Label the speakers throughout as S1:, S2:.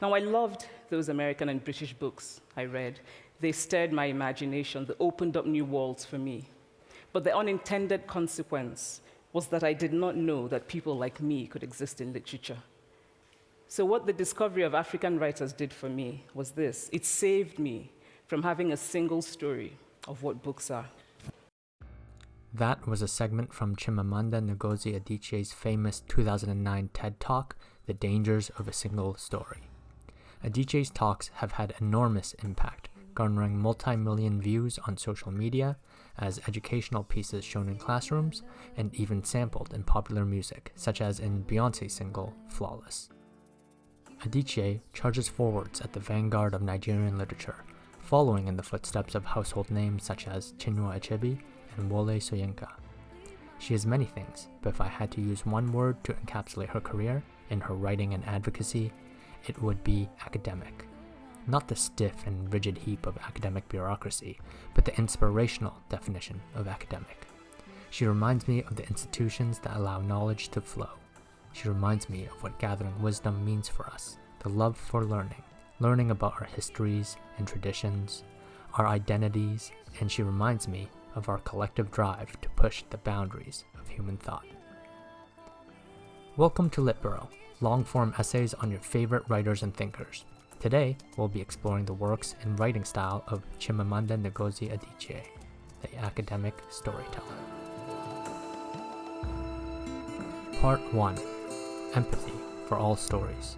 S1: Now, I loved those American and British books I read. They stirred my imagination, they opened up new worlds for me. But the unintended consequence was that I did not know that people like me could exist in literature. So, what the discovery of African writers did for me was this it saved me from having a single story of what books are.
S2: That was a segment from Chimamanda Ngozi Adichie's famous 2009 TED Talk, The Dangers of a Single Story. Adichie's talks have had enormous impact, garnering multi million views on social media, as educational pieces shown in classrooms, and even sampled in popular music, such as in Beyonce's single Flawless. Adichie charges forwards at the vanguard of Nigerian literature, following in the footsteps of household names such as Chinua Achebe and Wole Soyinka. She is many things, but if I had to use one word to encapsulate her career in her writing and advocacy, it would be academic. Not the stiff and rigid heap of academic bureaucracy, but the inspirational definition of academic. She reminds me of the institutions that allow knowledge to flow. She reminds me of what gathering wisdom means for us the love for learning, learning about our histories and traditions, our identities, and she reminds me of our collective drive to push the boundaries of human thought. Welcome to Litboro, long form essays on your favorite writers and thinkers. Today, we'll be exploring the works and writing style of Chimamanda Ngozi Adichie, the academic storyteller. Part 1 Empathy for All Stories.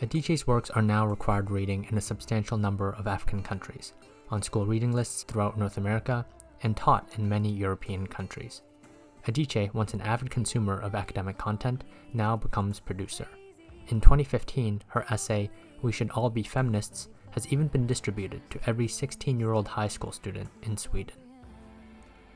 S2: Adichie's works are now required reading in a substantial number of African countries, on school reading lists throughout North America, and taught in many European countries. Adichie, once an avid consumer of academic content, now becomes producer. In 2015, her essay, We Should All Be Feminists, has even been distributed to every 16 year old high school student in Sweden.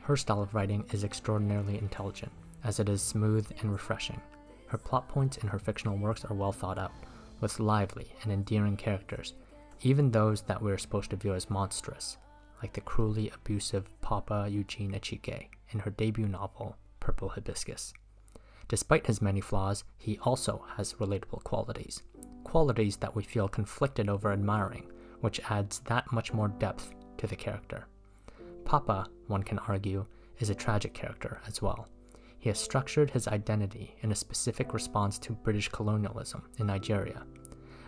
S2: Her style of writing is extraordinarily intelligent, as it is smooth and refreshing. Her plot points in her fictional works are well thought out, with lively and endearing characters, even those that we're supposed to view as monstrous, like the cruelly abusive Papa Eugene Achike in her debut novel, Purple Hibiscus. Despite his many flaws, he also has relatable qualities, qualities that we feel conflicted over admiring, which adds that much more depth to the character. Papa, one can argue, is a tragic character as well. He has structured his identity in a specific response to British colonialism in Nigeria.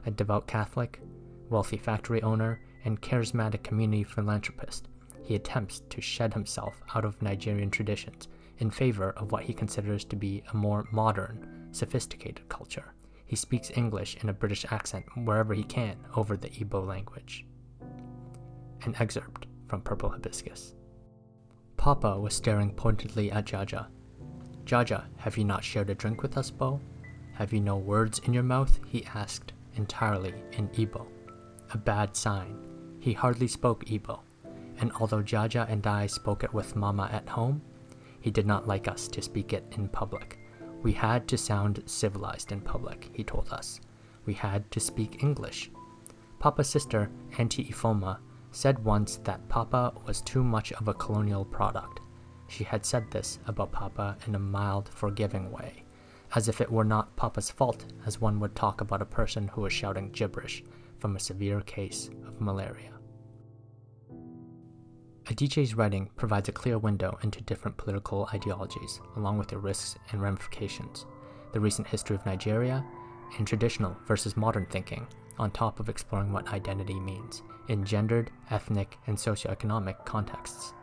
S2: A devout Catholic, wealthy factory owner, and charismatic community philanthropist, he attempts to shed himself out of Nigerian traditions in favor of what he considers to be a more modern, sophisticated culture. He speaks English in a British accent wherever he can over the Igbo language. An excerpt from Purple Hibiscus. Papa was staring pointedly at Jaja. Jaja, have you not shared a drink with us, Bo? Have you no words in your mouth? he asked, entirely in Igbo. A bad sign. He hardly spoke Igbo, and although Jaja and I spoke it with Mama at home, he did not like us to speak it in public. We had to sound civilized in public, he told us. We had to speak English. Papa's sister, Auntie Ifeoma, said once that Papa was too much of a colonial product. She had said this about Papa in a mild, forgiving way, as if it were not Papa's fault, as one would talk about a person who was shouting gibberish from a severe case of malaria. Adichie's writing provides a clear window into different political ideologies, along with their risks and ramifications, the recent history of Nigeria, and traditional versus modern thinking, on top of exploring what identity means in gendered, ethnic, and socioeconomic contexts.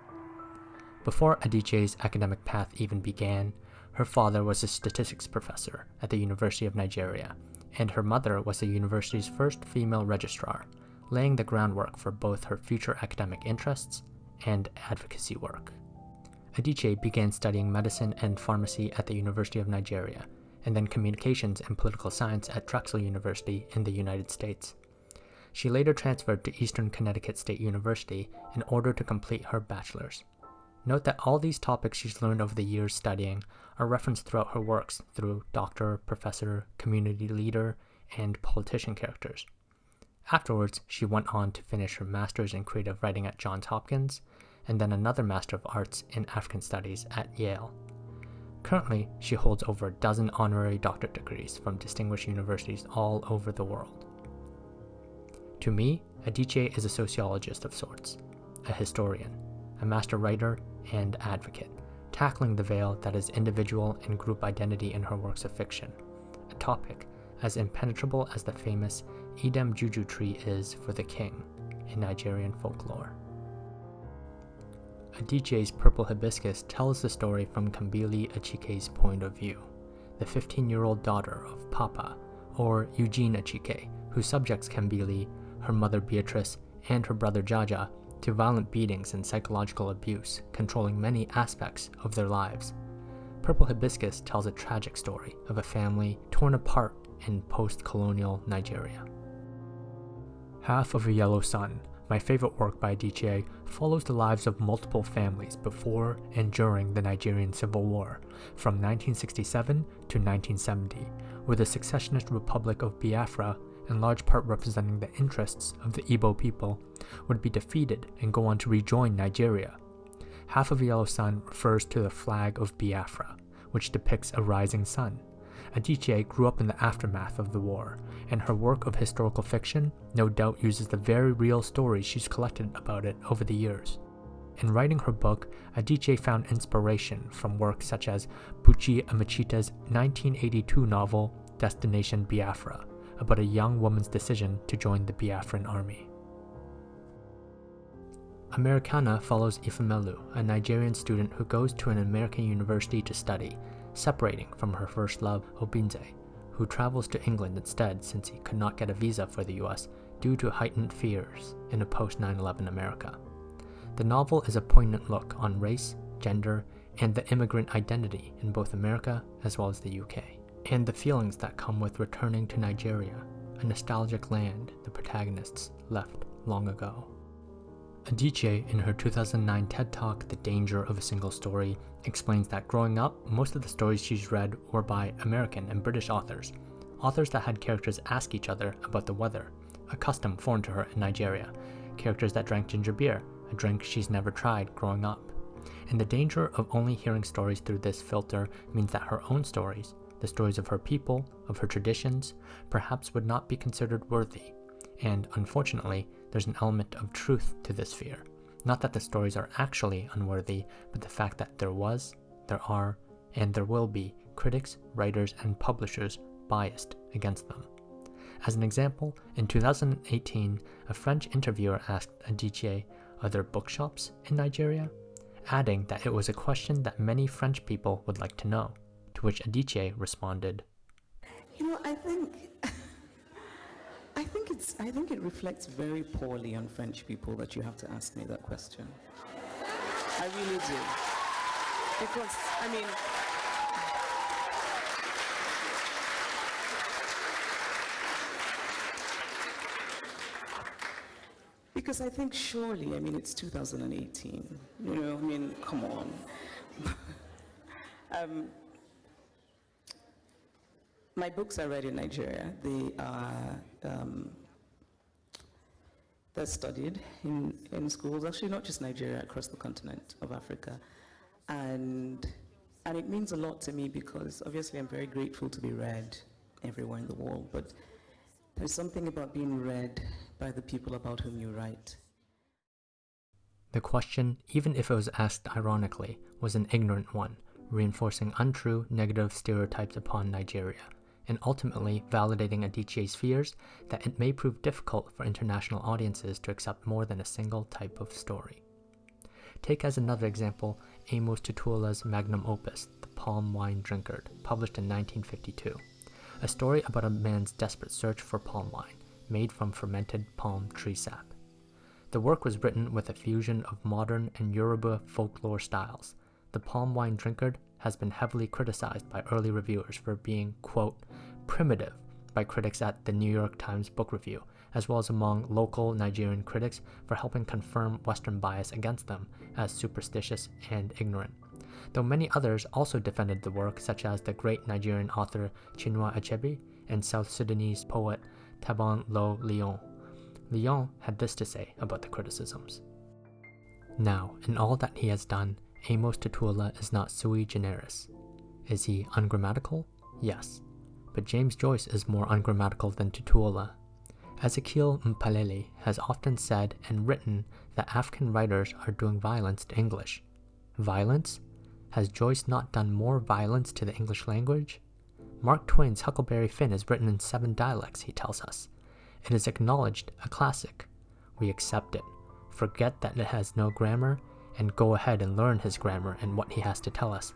S2: Before Adichie's academic path even began, her father was a statistics professor at the University of Nigeria, and her mother was the university's first female registrar, laying the groundwork for both her future academic interests and advocacy work. Adichie began studying medicine and pharmacy at the University of Nigeria, and then communications and political science at Drexel University in the United States. She later transferred to Eastern Connecticut State University in order to complete her bachelor's. Note that all these topics she's learned over the years studying are referenced throughout her works through doctor, professor, community leader, and politician characters. Afterwards, she went on to finish her master's in creative writing at Johns Hopkins, and then another Master of Arts in African Studies at Yale. Currently, she holds over a dozen honorary doctorate degrees from distinguished universities all over the world. To me, Adichie is a sociologist of sorts, a historian, a master writer, and advocate, tackling the veil that is individual and group identity in her works of fiction, a topic as impenetrable as the famous Idem Juju tree is for the king in Nigerian folklore. Adichie's Purple Hibiscus tells the story from Kambili Achike's point of view, the 15 year old daughter of Papa, or Eugene Achike, who subjects Kambili, her mother Beatrice, and her brother Jaja to violent beatings and psychological abuse, controlling many aspects of their lives. Purple Hibiscus tells a tragic story of a family torn apart in post colonial Nigeria. Half of a Yellow Sun my favorite work by Adichie follows the lives of multiple families before and during the Nigerian Civil War, from 1967 to 1970, where the secessionist Republic of Biafra, in large part representing the interests of the Igbo people, would be defeated and go on to rejoin Nigeria. Half of Yellow Sun refers to the flag of Biafra, which depicts a rising sun. Adichie grew up in the aftermath of the war, and her work of historical fiction no doubt uses the very real stories she's collected about it over the years. In writing her book, Adichie found inspiration from works such as Buchi Emecheta's 1982 novel Destination Biafra, about a young woman's decision to join the Biafran army. Americanah follows Ifemelu, a Nigerian student who goes to an American university to study separating from her first love, Obinze, who travels to England instead since he could not get a visa for the US due to heightened fears in a post 9 11 America. The novel is a poignant look on race, gender, and the immigrant identity in both America as well as the UK, and the feelings that come with returning to Nigeria, a nostalgic land the protagonists left long ago. Adichie, in her 2009 TED Talk, The Danger of a Single Story, explains that growing up, most of the stories she's read were by American and British authors, authors that had characters ask each other about the weather, a custom foreign to her in Nigeria, characters that drank ginger beer, a drink she's never tried growing up. And the danger of only hearing stories through this filter means that her own stories, the stories of her people, of her traditions, perhaps would not be considered worthy. And unfortunately, there's an element of truth to this fear. Not that the stories are actually unworthy, but the fact that there was, there are, and there will be critics, writers, and publishers biased against them. As an example, in 2018, a French interviewer asked Adichie, Are there bookshops in Nigeria? adding that it was a question that many French people would like to know, to which Adichie responded,
S3: You know, I think think it's I think it reflects very poorly on French people that you have to ask me that question. I really do. Because I mean Because I think surely, I mean, it's 2018. You know, I mean, come on. um, my books are read in Nigeria. They are um, they're studied in, in schools, actually not just Nigeria, across the continent of Africa. And, and it means a lot to me because obviously I'm very grateful to be read everywhere in the world, but there's something about being read by the people about whom you write.
S2: The question, even if it was asked ironically, was an ignorant one, reinforcing untrue negative stereotypes upon Nigeria and ultimately validating Adichie's fears that it may prove difficult for international audiences to accept more than a single type of story. Take as another example Amos Tutuola's magnum opus, The Palm Wine Drinkard, published in 1952, a story about a man's desperate search for palm wine, made from fermented palm tree sap. The work was written with a fusion of modern and Yoruba folklore styles. The Palm Wine Drinkard has been heavily criticized by early reviewers for being, quote, primitive by critics at the New York Times Book Review, as well as among local Nigerian critics for helping confirm Western bias against them as superstitious and ignorant. Though many others also defended the work, such as the great Nigerian author Chinua Achebe and South Sudanese poet Taban Lo Liyong. Liyong had this to say about the criticisms. Now, in all that he has done, Amos Tutuola is not sui generis. Is he ungrammatical? Yes. But James Joyce is more ungrammatical than Tutuola. Ezekiel Mphahlele has often said and written that African writers are doing violence to English. Violence? Has Joyce not done more violence to the English language? Mark Twain's Huckleberry Finn is written in seven dialects, he tells us. It is acknowledged a classic. We accept it, forget that it has no grammar, and go ahead and learn his grammar and what he has to tell us.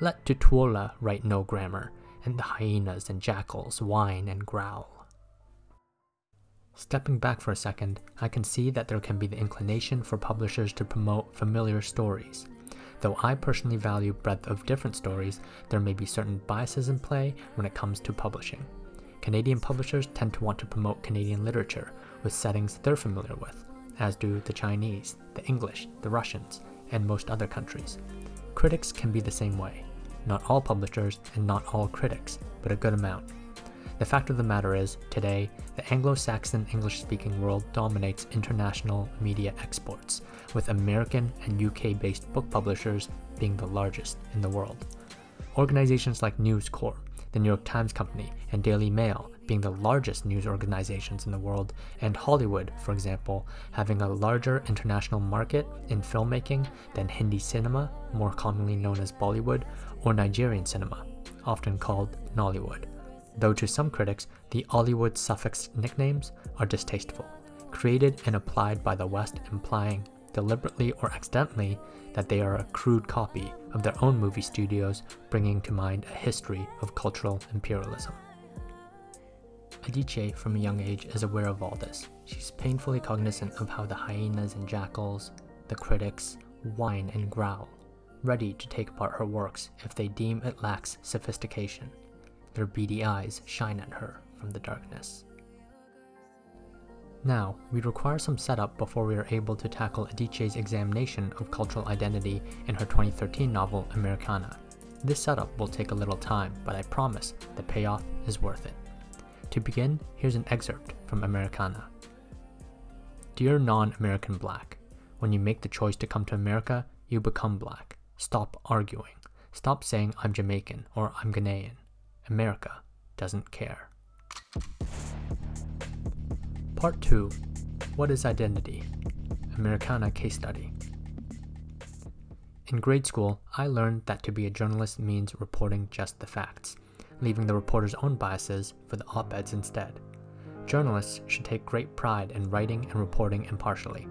S2: Let Tutuola write no grammar, and the hyenas and jackals whine and growl. Stepping back for a second, I can see that there can be the inclination for publishers to promote familiar stories. Though I personally value breadth of different stories, there may be certain biases in play when it comes to publishing. Canadian publishers tend to want to promote Canadian literature with settings they're familiar with, as do the Chinese, the English, the Russians, and most other countries. Critics can be the same way. Not all publishers and not all critics, but a good amount. The fact of the matter is, today, the Anglo Saxon English speaking world dominates international media exports, with American and UK based book publishers being the largest in the world. Organizations like News Corp, the New York Times Company, and Daily Mail being the largest news organizations in the world, and Hollywood, for example, having a larger international market in filmmaking than Hindi cinema, more commonly known as Bollywood, or Nigerian cinema, often called Nollywood though to some critics, the Hollywood suffix nicknames are distasteful, created and applied by the West, implying, deliberately or accidentally, that they are a crude copy of their own movie studios, bringing to mind a history of cultural imperialism. Adichie, from a young age, is aware of all this. She's painfully cognizant of how the hyenas and jackals, the critics, whine and growl, ready to take apart her works if they deem it lacks sophistication. Their beady eyes shine at her from the darkness. Now, we require some setup before we are able to tackle Adichie's examination of cultural identity in her 2013 novel Americanah. This setup will take a little time, but I promise the payoff is worth it. To begin, here's an excerpt from Americanah. Dear non American Black, when you make the choice to come to America, you become black. Stop arguing. Stop saying I'm Jamaican or I'm Ghanaian. America doesn't care. Part 2 What is Identity? Americanah Case Study. In grade school, I learned that to be a journalist means reporting just the facts, leaving the reporter's own biases for the op eds instead. Journalists should take great pride in writing and reporting impartially.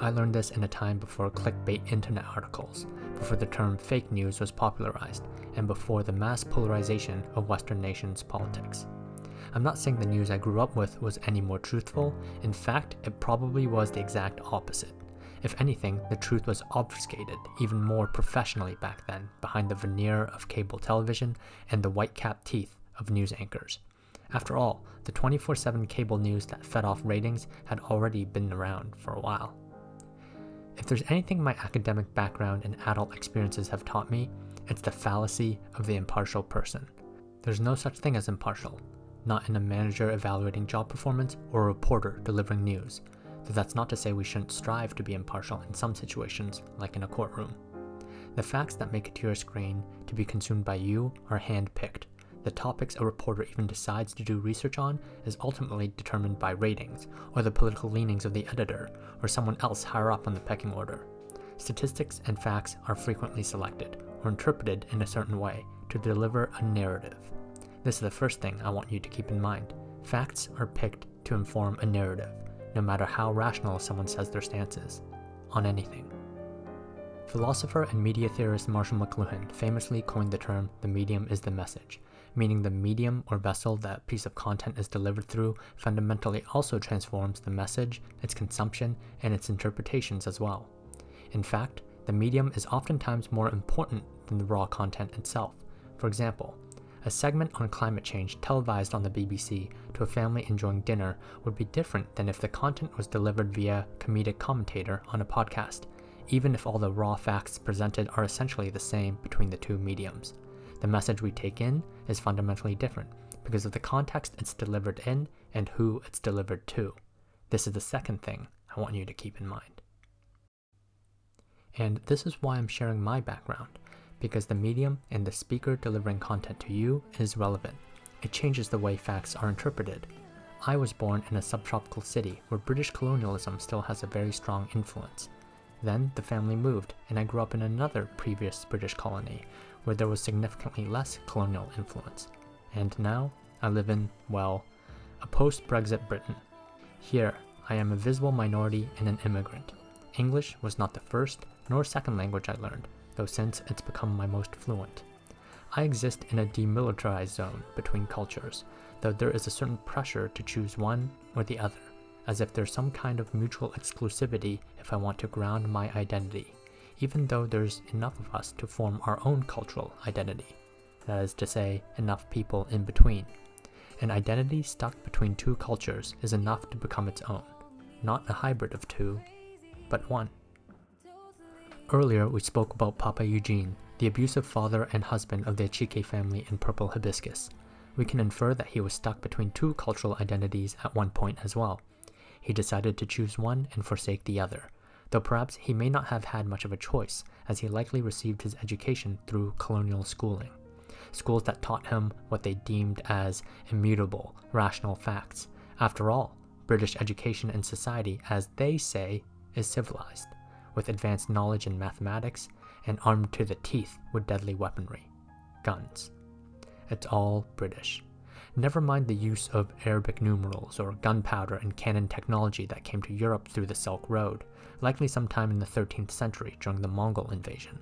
S2: I learned this in a time before clickbait internet articles, before the term fake news was popularized, and before the mass polarization of Western nations' politics. I'm not saying the news I grew up with was any more truthful, in fact, it probably was the exact opposite. If anything, the truth was obfuscated even more professionally back then behind the veneer of cable television and the white capped teeth of news anchors. After all, the 24 7 cable news that fed off ratings had already been around for a while. If there's anything my academic background and adult experiences have taught me, it's the fallacy of the impartial person. There's no such thing as impartial, not in a manager evaluating job performance or a reporter delivering news, though that's not to say we shouldn't strive to be impartial in some situations, like in a courtroom. The facts that make it to your screen to be consumed by you are hand picked, the topics a reporter even decides to do research on is ultimately determined by ratings, or the political leanings of the editor, or someone else higher up on the pecking order. Statistics and facts are frequently selected, or interpreted in a certain way, to deliver a narrative. This is the first thing I want you to keep in mind. Facts are picked to inform a narrative, no matter how rational someone says their stance is, on anything. Philosopher and media theorist Marshall McLuhan famously coined the term the medium is the message, meaning the medium or vessel that piece of content is delivered through fundamentally also transforms the message, its consumption, and its interpretations as well. In fact, the medium is oftentimes more important than the raw content itself. For example, a segment on climate change televised on the BBC to a family enjoying dinner would be different than if the content was delivered via comedic commentator on a podcast, even if all the raw facts presented are essentially the same between the two mediums the message we take in is fundamentally different because of the context it's delivered in and who it's delivered to. This is the second thing I want you to keep in mind. And this is why I'm sharing my background, because the medium and the speaker delivering content to you is relevant. It changes the way facts are interpreted. I was born in a subtropical city where British colonialism still has a very strong influence. Then the family moved, and I grew up in another previous British colony where there was significantly less colonial influence. And now I live in, well, a post Brexit Britain. Here, I am a visible minority and an immigrant. English was not the first nor second language I learned, though since it's become my most fluent. I exist in a demilitarized zone between cultures, though there is a certain pressure to choose one or the other, as if there's some kind of mutual exclusivity if I want to ground my identity, even though there's enough of us to form our own cultural identity. That is to say, enough people in between. An identity stuck between two cultures is enough to become its own, not a hybrid of two, but one. Earlier, we spoke about Papa Eugene, the abusive father and husband of the Achike family in Purple Hibiscus. We can infer that he was stuck between two cultural identities at one point as well. He decided to choose one and forsake the other, though perhaps he may not have had much of a choice, as he likely received his education through colonial schooling. Schools that taught him what they deemed as immutable, rational facts. After all, British education and society, as they say, is civilized, with advanced knowledge in mathematics and armed to the teeth with deadly weaponry guns. It's all British. Never mind the use of Arabic numerals or gunpowder and cannon technology that came to Europe through the Silk Road, likely sometime in the 13th century during the Mongol invasion.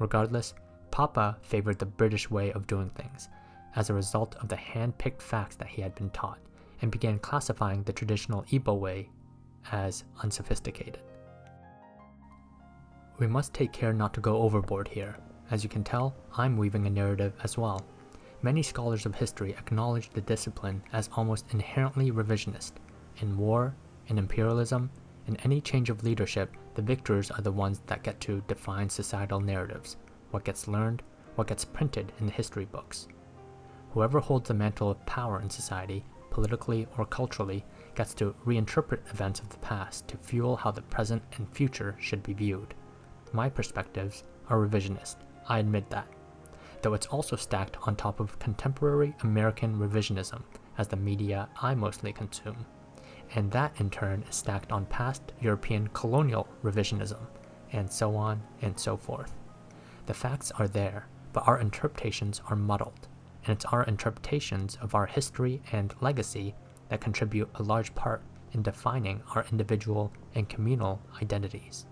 S2: Regardless, Papa favored the British way of doing things, as a result of the hand picked facts that he had been taught, and began classifying the traditional Igbo way as unsophisticated. We must take care not to go overboard here. As you can tell, I'm weaving a narrative as well. Many scholars of history acknowledge the discipline as almost inherently revisionist. In war, in imperialism, in any change of leadership, the victors are the ones that get to define societal narratives, what gets learned, what gets printed in the history books. Whoever holds the mantle of power in society, politically or culturally, gets to reinterpret events of the past to fuel how the present and future should be viewed. My perspectives are revisionist, I admit that, though it's also stacked on top of contemporary American revisionism as the media I mostly consume, and that in turn is stacked on past European colonial revisionism, and so on and so forth. The facts are there, but our interpretations are muddled, and it's our interpretations of our history and legacy that contribute a large part in defining our individual and communal identities.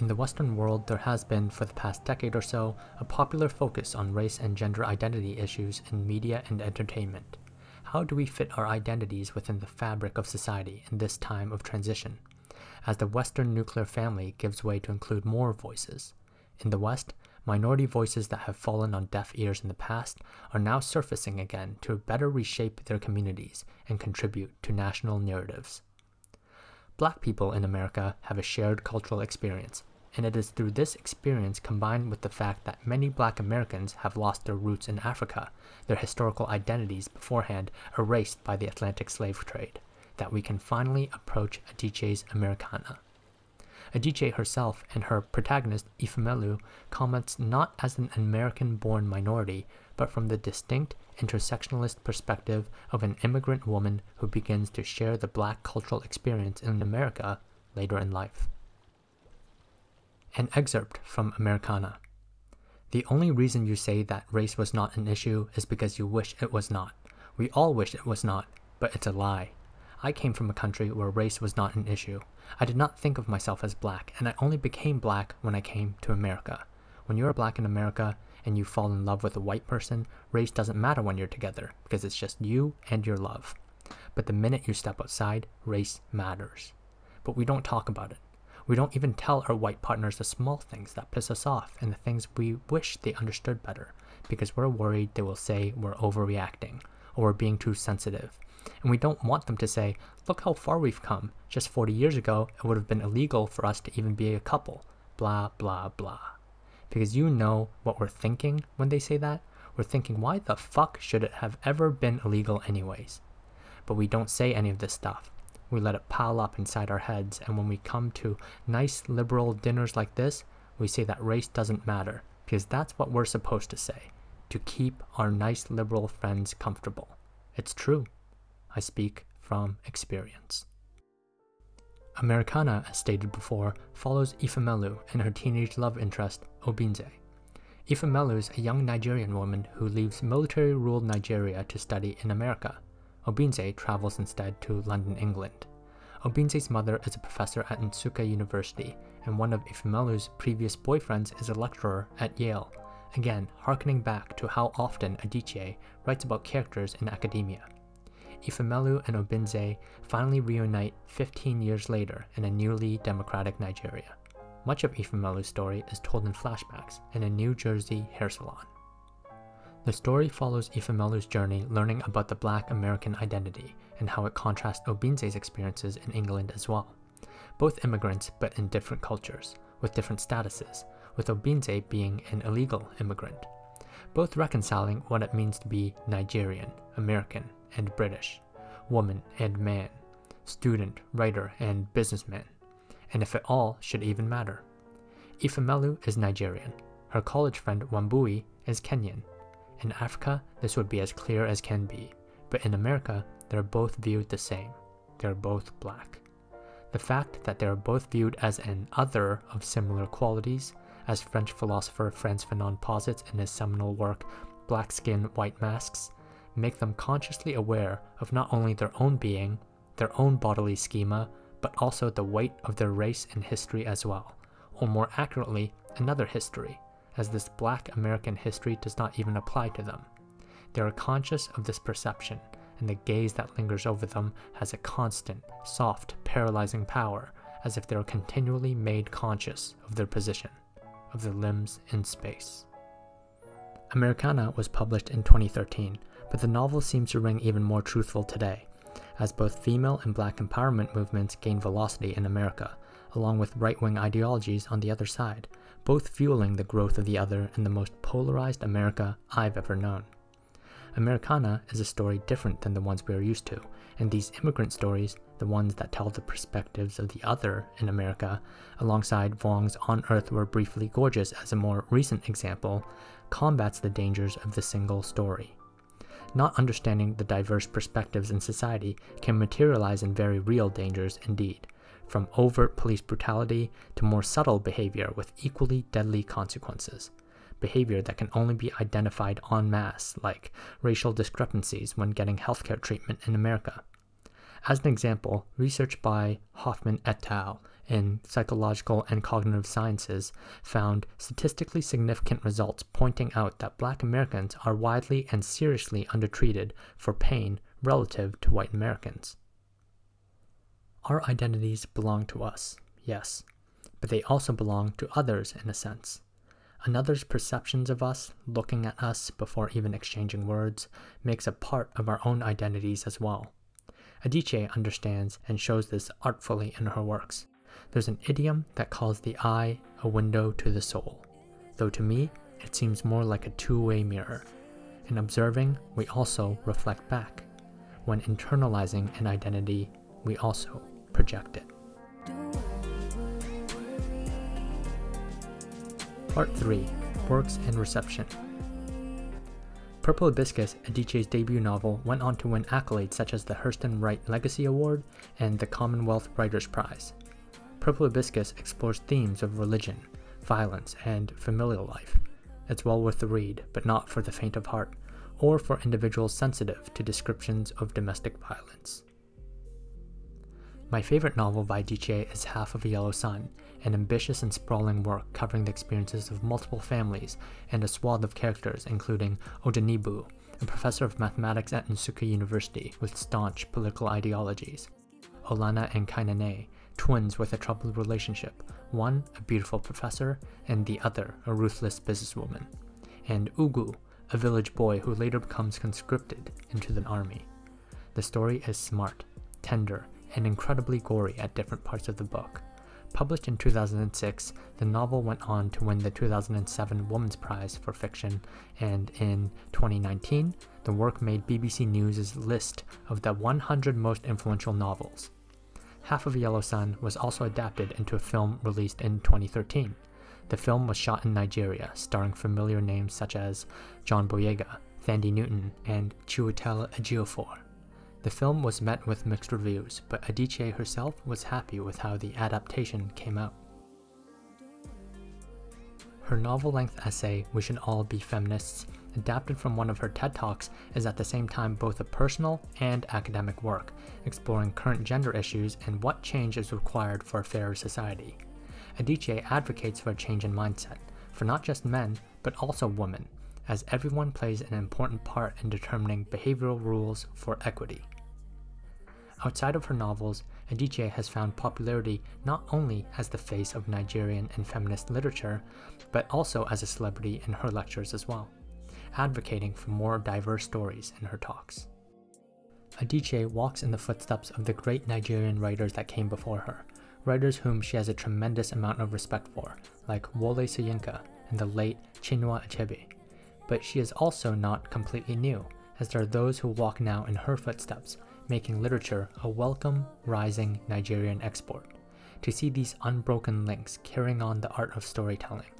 S2: In the Western world, there has been, for the past decade or so, a popular focus on race and gender identity issues in media and entertainment. How do we fit our identities within the fabric of society in this time of transition? As the Western nuclear family gives way to include more voices. In the West, minority voices that have fallen on deaf ears in the past are now surfacing again to better reshape their communities and contribute to national narratives. Black people in America have a shared cultural experience, and it is through this experience combined with the fact that many black Americans have lost their roots in Africa, their historical identities beforehand erased by the Atlantic slave trade, that we can finally approach Adichie's Americanah. Adichie herself and her protagonist Ifemelu comments not as an American born minority, but from the distinct intersectionalist perspective of an immigrant woman who begins to share the black cultural experience in America later in life. An excerpt from Americanah. The only reason you say that race was not an issue is because you wish it was not. We all wish it was not, but it's a lie. I came from a country where race was not an issue. I did not think of myself as black, and I only became black when I came to America. When you're black in America, and you fall in love with a white person, race doesn't matter when you're together because it's just you and your love. But the minute you step outside, race matters. But we don't talk about it. We don't even tell our white partners the small things that piss us off and the things we wish they understood better because we're worried they will say we're overreacting or we're being too sensitive. And we don't want them to say, look how far we've come. Just 40 years ago, it would have been illegal for us to even be a couple. Blah, blah, blah because you know what we're thinking when they say that. We're thinking, why the fuck should it have ever been illegal, anyways? But we don't say any of this stuff. We let it pile up inside our heads, and when we come to nice liberal dinners like this, we say that race doesn't matter because that's what we're supposed to say to keep our nice liberal friends comfortable. It's true. I speak from experience. Americanah, as stated before, follows Ifemelu and her teenage love interest, Obinze. Ifemelu is a young Nigerian woman who leaves military ruled Nigeria to study in America. Obinze travels instead to London, England. Obinze's mother is a professor at Nsukka University, and one of Ifemelu's previous boyfriends is a lecturer at Yale, again harkening back to how often Adichie writes about characters in academia. Ifemelu and Obinze finally reunite 15 years later in a newly democratic Nigeria. Much of Ifemelu's story is told in flashbacks in a New Jersey hair salon. The story follows Ifemelu's journey learning about the black American identity and how it contrasts Obinze's experiences in England as well. Both immigrants, but in different cultures, with different statuses, with Obinze being an illegal immigrant. Both reconciling what it means to be Nigerian, American, and British, woman and man, student, writer, and businessman, and if it all should even matter. Ifemelu is Nigerian. Her college friend Wambui is Kenyan. In Africa, this would be as clear as can be, but in America, they're both viewed the same. They're both black. The fact that they are both viewed as an other of similar qualities, as French philosopher Frantz Fanon posits in his seminal work Black Skin, White Masks, make them consciously aware of not only their own being, their own bodily schema, but also the weight of their race and history as well, or more accurately, another history, as this black American history does not even apply to them. They are conscious of this perception, and the gaze that lingers over them has a constant, soft, paralyzing power, as if they are continually made conscious of their position, of their limbs in space. Americanah was published in 2013 but the novel seems to ring even more truthful today, as both female and black empowerment movements gain velocity in America, along with right wing ideologies on the other side, both fueling the growth of the other in the most polarized America I've ever known. Americanah is a story different than the ones we are used to, and these immigrant stories, the ones that tell the perspectives of the other in America, alongside Vuong's On Earth We're Briefly Gorgeous as a more recent example, combats the dangers of the single story not understanding the diverse perspectives in society can materialize in very real dangers indeed, from overt police brutality to more subtle behavior with equally deadly consequences. Behavior that can only be identified en masse, like racial discrepancies when getting healthcare treatment in America. As an example, research by Hoffman et al in psychological and cognitive sciences found statistically significant results pointing out that black Americans are widely and seriously undertreated for pain relative to white Americans. Our identities belong to us, yes, but they also belong to others in a sense. Another's perceptions of us, looking at us before even exchanging words, makes a part of our own identities as well. Adichie understands and shows this artfully in her works. There's an idiom that calls the eye a window to the soul, though to me it seems more like a two way mirror. In observing, we also reflect back. When internalizing an identity, we also project it. Part 3 Works and Reception Purple Hibiscus, Adichie's debut novel, went on to win accolades such as the Hurston Wright Legacy Award and the Commonwealth Writers' Prize. Purple Hibiscus explores themes of religion, violence, and familial life. It's well worth the read, but not for the faint of heart, or for individuals sensitive to descriptions of domestic violence. My favorite novel by Adichie is Half of a Yellow Sun, an ambitious and sprawling work covering the experiences of multiple families and a swath of characters including Odenigbo, a professor of mathematics at Nsukka University with staunch political ideologies, Olanna and Kainene, twins with a troubled relationship, one a beautiful professor and the other a ruthless businesswoman, and Ugwu, a village boy who later becomes conscripted into the army. The story is smart, tender, and incredibly gory at different parts of the book. Published in 2006, the novel went on to win the 2007 Women's Prize for Fiction, and in 2019, the work made BBC News' list of the 100 most influential novels. Half of Yellow Sun was also adapted into a film released in 2013. The film was shot in Nigeria, starring familiar names such as John Boyega, Thandie Newton, and Chiwetel Ejiofor. The film was met with mixed reviews, but Adichie herself was happy with how the adaptation came out. Her novel length essay, We Should All Be Feminists, adapted from one of her TED Talks, is at the same time both a personal and academic work, exploring current gender issues and what change is required for a fairer society. Adichie advocates for a change in mindset, for not just men, but also women, as everyone plays an important part in determining behavioral rules for equity. Outside of her novels, Adichie has found popularity not only as the face of Nigerian and feminist literature, but also as a celebrity in her lectures as well, advocating for more diverse stories in her talks. Adichie walks in the footsteps of the great Nigerian writers that came before her, writers whom she has a tremendous amount of respect for, like Wole Soyinka and the late Chinua Achebe. But she is also not completely new, as there are those who walk now in her footsteps, making literature a welcome, rising Nigerian export. To see these unbroken links carrying on the art of storytelling,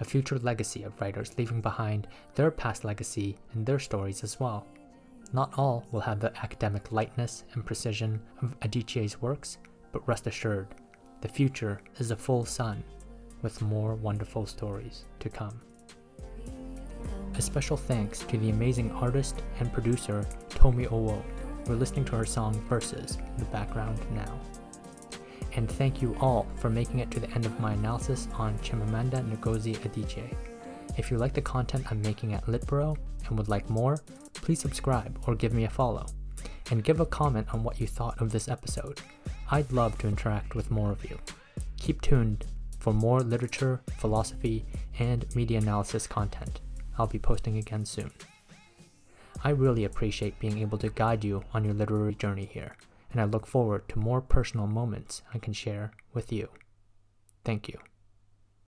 S2: a future legacy of writers leaving behind their past legacy and their stories as well. Not all will have the academic lightness and precision of Adichie's works, but rest assured, the future is a full sun with more wonderful stories to come. Special thanks to the amazing artist and producer Tomi Owo we're listening to her song Verses in the background now. And thank you all for making it to the end of my analysis on Chimamanda Ngozi Adichie. If you like the content I'm making at Litboro and would like more, please subscribe or give me a follow. And give a comment on what you thought of this episode. I'd love to interact with more of you. Keep tuned for more literature, philosophy, and media analysis content. I'll be posting again soon. I really appreciate being able to guide you on your literary journey here, and I look forward to more personal moments I can share with you. Thank you.